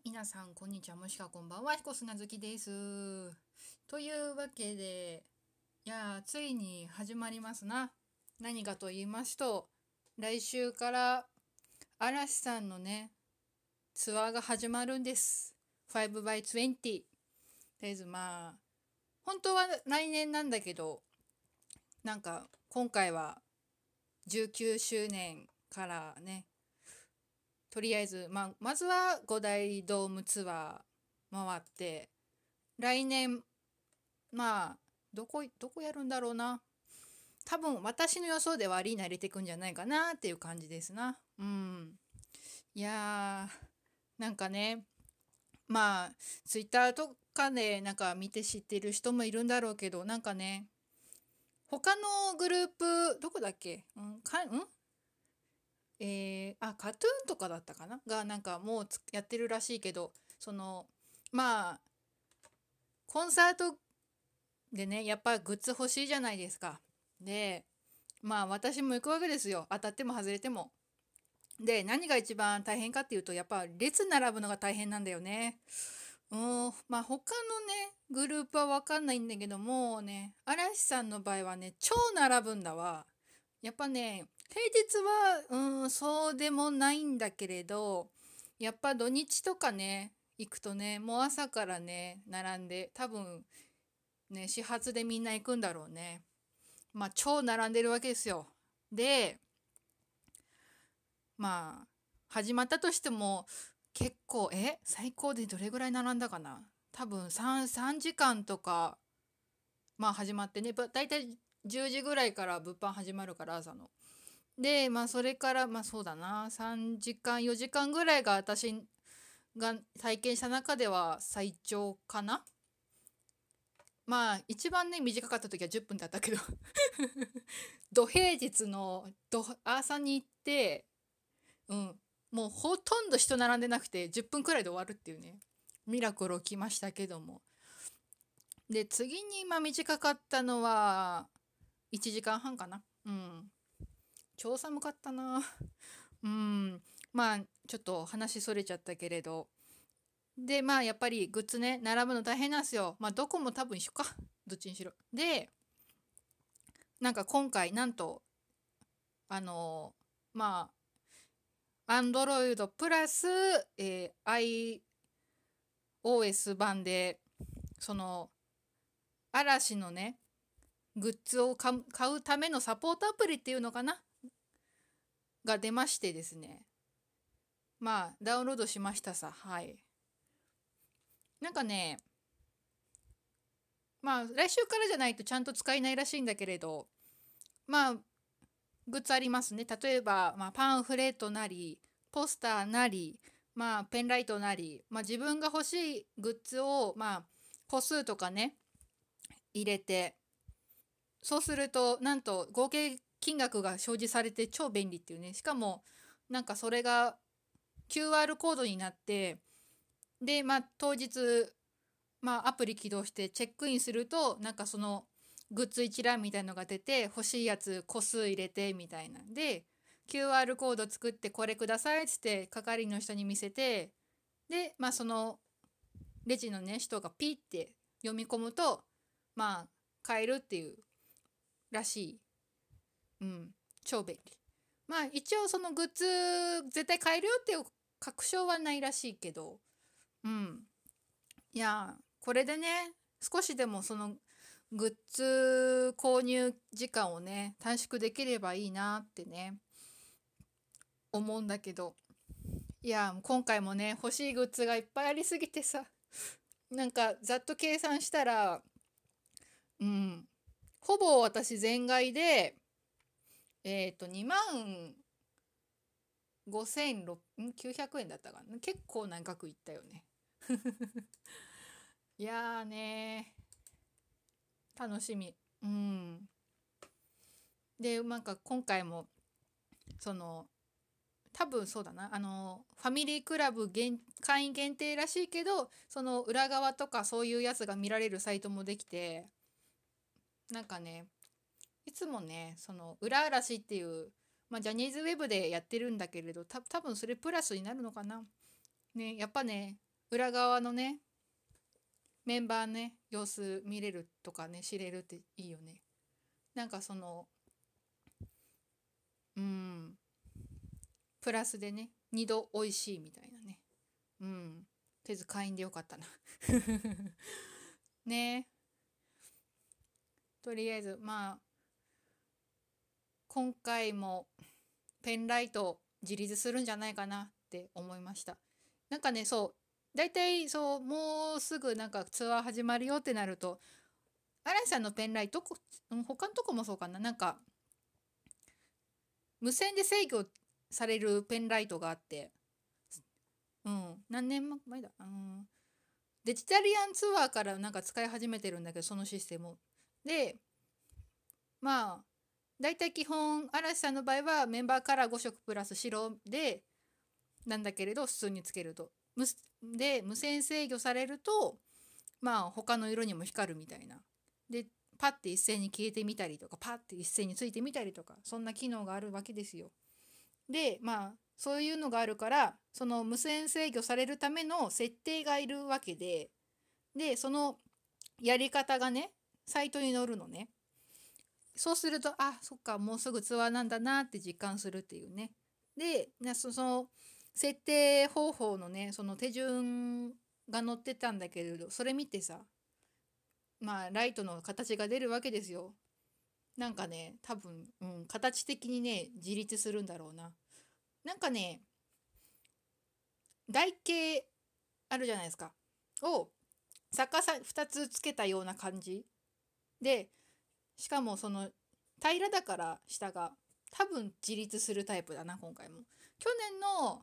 皆さんこんにちは。もしくはこんばんは。彦砂月です。というわけでいやーついに始まりますな。何かと言いますと来週から嵐さんのねツアーが始まるんです。5by20 とりあえずまあ本当は来年なんだけどなんか今回は19周年からねとりあえず、ま、まずは五大ドームツアー回って来年まあどこどこやるんだろうな。多分私の予想ではアリーナ入れていくんじゃないかなっていう感じですな。うん。いやーなんかねまあツイッターとかでなんか見て知ってる人もいるんだろうけどなんかね他のグループどこだっけ、うん、かん？えー、あカトゥーンとかだったかな？がなんかもうやってるらしいけどそのまあコンサートでねやっぱグッズ欲しいじゃないですか。でまあ私も行くわけですよ当たっても外れても。で何が一番大変かっていうとやっぱ列並ぶのが大変なんだよね。うんまあ他のねグループは分かんないんだけどもね嵐さんの場合はね超並ぶんだわ。やっぱね平日はうんそうでもないんだけれどやっぱ土日とかね行くとねもう朝からね並んで多分ね始発でみんな行くんだろうね。まあ超並んでるわけですよ。でまあ始まったとしても結構え最高でどれぐらい並んだかな？多分 3, 3時間とかまあ始まってねだいたい10時ぐらいから物販始まるから朝の。でまあそれからまあそうだな。3時間4時間ぐらいが私が体験した中では最長かな。まあ一番ね短かった時は10分だったけど。土平日の土朝に行ってうん。もうほとんど人並んでなくて10分くらいで終わるっていうね。ミラクル起きましたけども。で次にまあ短かったのは1時間半かな。うん。超寒かったな。うん。まあちょっと話それちゃったけれど。でまあやっぱりグッズね並ぶの大変なんですよ。まあどこも多分一緒か。どっちにしろ。でなんか今回なんとあのまあアンドロイドプラス、えー、iOS 版でその嵐のねグッズを買うためのサポートアプリっていうのかな？が出ましてですね。まあダウンロードしましたさ。はい。なんかねまあ来週からじゃないとちゃんと使えないらしいんだけれどまあグッズありますね。例えば、まあ、パンフレットなりポスターなりまあペンライトなり、まあ、自分が欲しいグッズをまあ個数とかね入れてそうするとなんと合計金額が表示されて超便利っていうね。しかもなんかそれが QR コードになってでまあ当日まあアプリ起動してチェックインするとなんかそのグッズ一覧みたいのが出て欲しいやつ個数入れてみたいな。んで QR コード作ってこれくださいっつって係の人に見せてでまあそのレジのね人がピッて読み込むとまあ買えるっていうらしい。うん、超便利。まあ一応そのグッズ絶対買えるよっていう確証はないらしいけど、うん。いや、これでね、少しでもそのグッズ購入時間をね、短縮できればいいなってね、思うんだけど、いや、今回もね、欲しいグッズがいっぱいありすぎてさ、なんかざっと計算したら、うん、ほぼ私全買いで、えっ、ー、と2万5900円だったかな。結構な額いったよね。いやーね楽しみ。うん。でなんか今回もその多分そうだな。あのファミリークラブ限会員限定らしいけどその裏側とかそういうやつが見られるサイトもできてなんかねいつもねその裏嵐っていう、まあ、ジャニーズウェブでやってるんだけれどた多分それプラスになるのかな。ねやっぱね裏側のねメンバーね様子見れるとかね知れるっていいよね。なんかそのうんプラスでね2度美味しいみたいなね。うん。とりあえず会員でよかったな。ね。とりあえずまあ今回もペンライト自立するんじゃないかなって思いました。なんかねそう大体そうもうすぐなんかツアー始まるよってなると荒井さんのペンライトこ他のとこもそうかな。なんか無線で制御されるペンライトがあってうん何年前だ？うん。デジタリアンツアーからなんか使い始めてるんだけどそのシステム。でまあ大体基本嵐さんの場合はメンバーカラー5色プラス白でなんだけれど普通につけるとで無線制御されるとまあ他の色にも光るみたいなでパッて一斉に消えてみたりとかパッて一斉についてみたりとかそんな機能があるわけですよ。でまあそういうのがあるからその無線制御されるための設定がいるわけででそのやり方がねサイトに載るのね。そうするとあそっかもうすぐツアーなんだなって実感するっていうね。でその設定方法のねその手順が載ってたんだけれどそれ見てさまあライトの形が出るわけですよ。なんかね多分、うん、形的にね自立するんだろうな。なんかね台形あるじゃないですか。を逆さ2つつけたような感じでしかもその平らだから下が多分自立するタイプだな今回も。去年の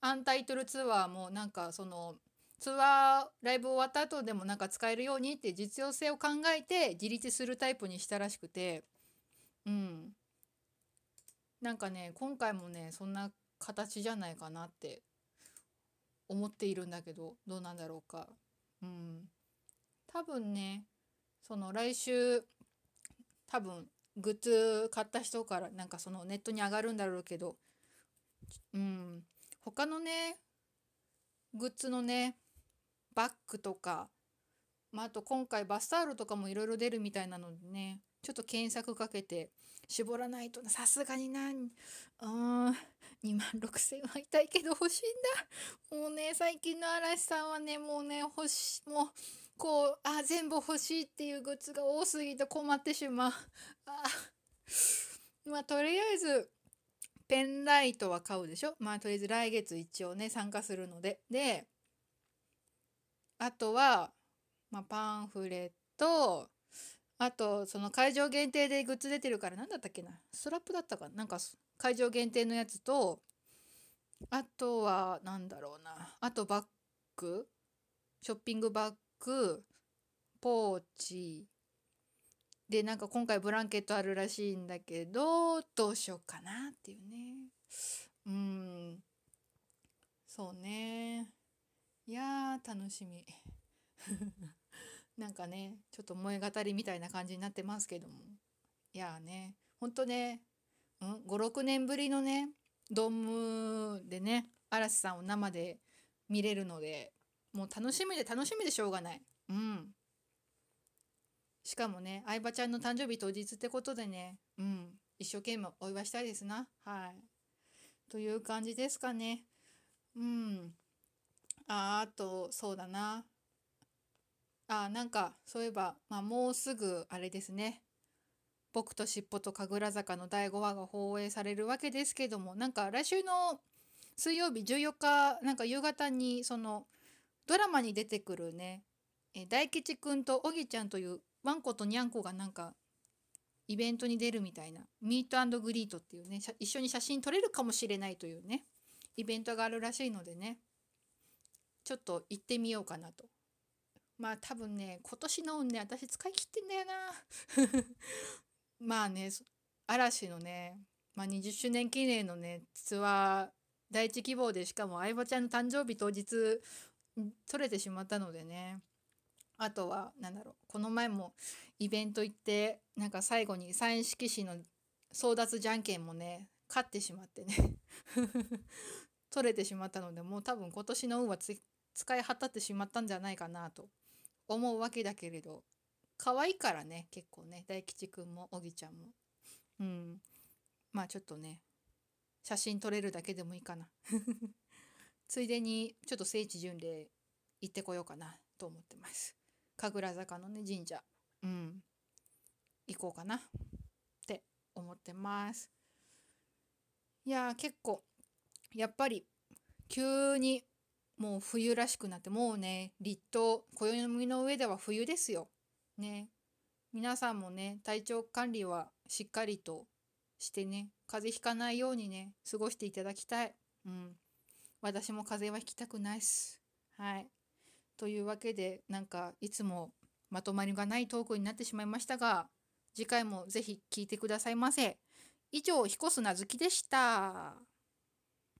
アンタイトルツアーもなんかそのツアーライブ終わった後でもなんか使えるようにって実用性を考えて自立するタイプにしたらしくて。うん。なんかね今回もねそんな形じゃないかなって思っているんだけどどうなんだろうか。うん。多分ねその来週多分グッズ買った人からなんかそのネットに上がるんだろうけどうん他のねグッズのねバッグとか、まあ、あと今回バスタオルとかもいろいろ出るみたいなのでねちょっと検索かけて絞らないとさすがになうん2万6,000は痛いけど欲しいんだ。もうね最近の嵐さんはねもうね欲しもうこうあ全部欲しいっていうグッズが多すぎて困ってしまう。あまあとりあえずペンライトは買うでしょ？まあとりあえず来月一応ね参加するので。であとは、まあ、パンフレット。あとその会場限定でグッズ出てるから何だったっけな？ストラップだったかな？んか会場限定のやつとあとは何だろうな。あとバッグ？ショッピングバッグポーチ。でなんか今回ブランケットあるらしいんだけどどうしようかなっていうね。うん。そうね。いや楽しみ。なんかねちょっと萌え語りみたいな感じになってますけども。いやね。ほんとね、うん、56年ぶりのねドームでね嵐さんを生で見れるのでもう楽しみで楽しみでしょうがない。うん。しかもね相葉ちゃんの誕生日当日ってことでね。うん。一生懸命お祝いしたいですな。はい。という感じですかね。うん。ああとそうだな。あなんかそういえば、まあ、もうすぐあれですね「僕と尻尾と神楽坂」の第5話が放映されるわけですけどもなんか来週の水曜日14日なんか夕方にそのドラマに出てくるね。え大吉くんとおぎちゃんというワンコとニャンコがなんかイベントに出るみたいな。ミートグリートっていうね一緒に写真撮れるかもしれないというねイベントがあるらしいのでね。ちょっと行ってみようかなと。まあ多分ね今年の運ね私使い切ってんだよな。まあね嵐のね、まあ、20周年記念のねツアー第一希望でしかも相葉ちゃんの誕生日当日取れてしまったのでね。あとは何だろうこの前もイベント行ってなんか最後にサイン色紙の争奪じゃんけんもね勝ってしまってね。取れてしまったのでもう多分今年の運は使い果たってしまったんじゃないかなと思うわけだけれど可愛いからね結構ね大吉くんもおぎちゃんも。うん。まあちょっとね写真撮れるだけでもいいかな。ついでにちょっと聖地巡礼行ってこようかなと思ってます。神楽坂のね神社。うん。行こうかなって思ってます。いや結構やっぱり急にもう冬らしくなってもうね立冬暦の上では冬ですよ。ね。皆さんもね体調管理はしっかりとしてね風邪ひかないようにね過ごしていただきたい。うん。私も風邪はひきたくないっす。はい。というわけでなんかいつもまとまりがないトークになってしまいましたが次回もぜひ聞いてくださいませ。以上彦砂月でした。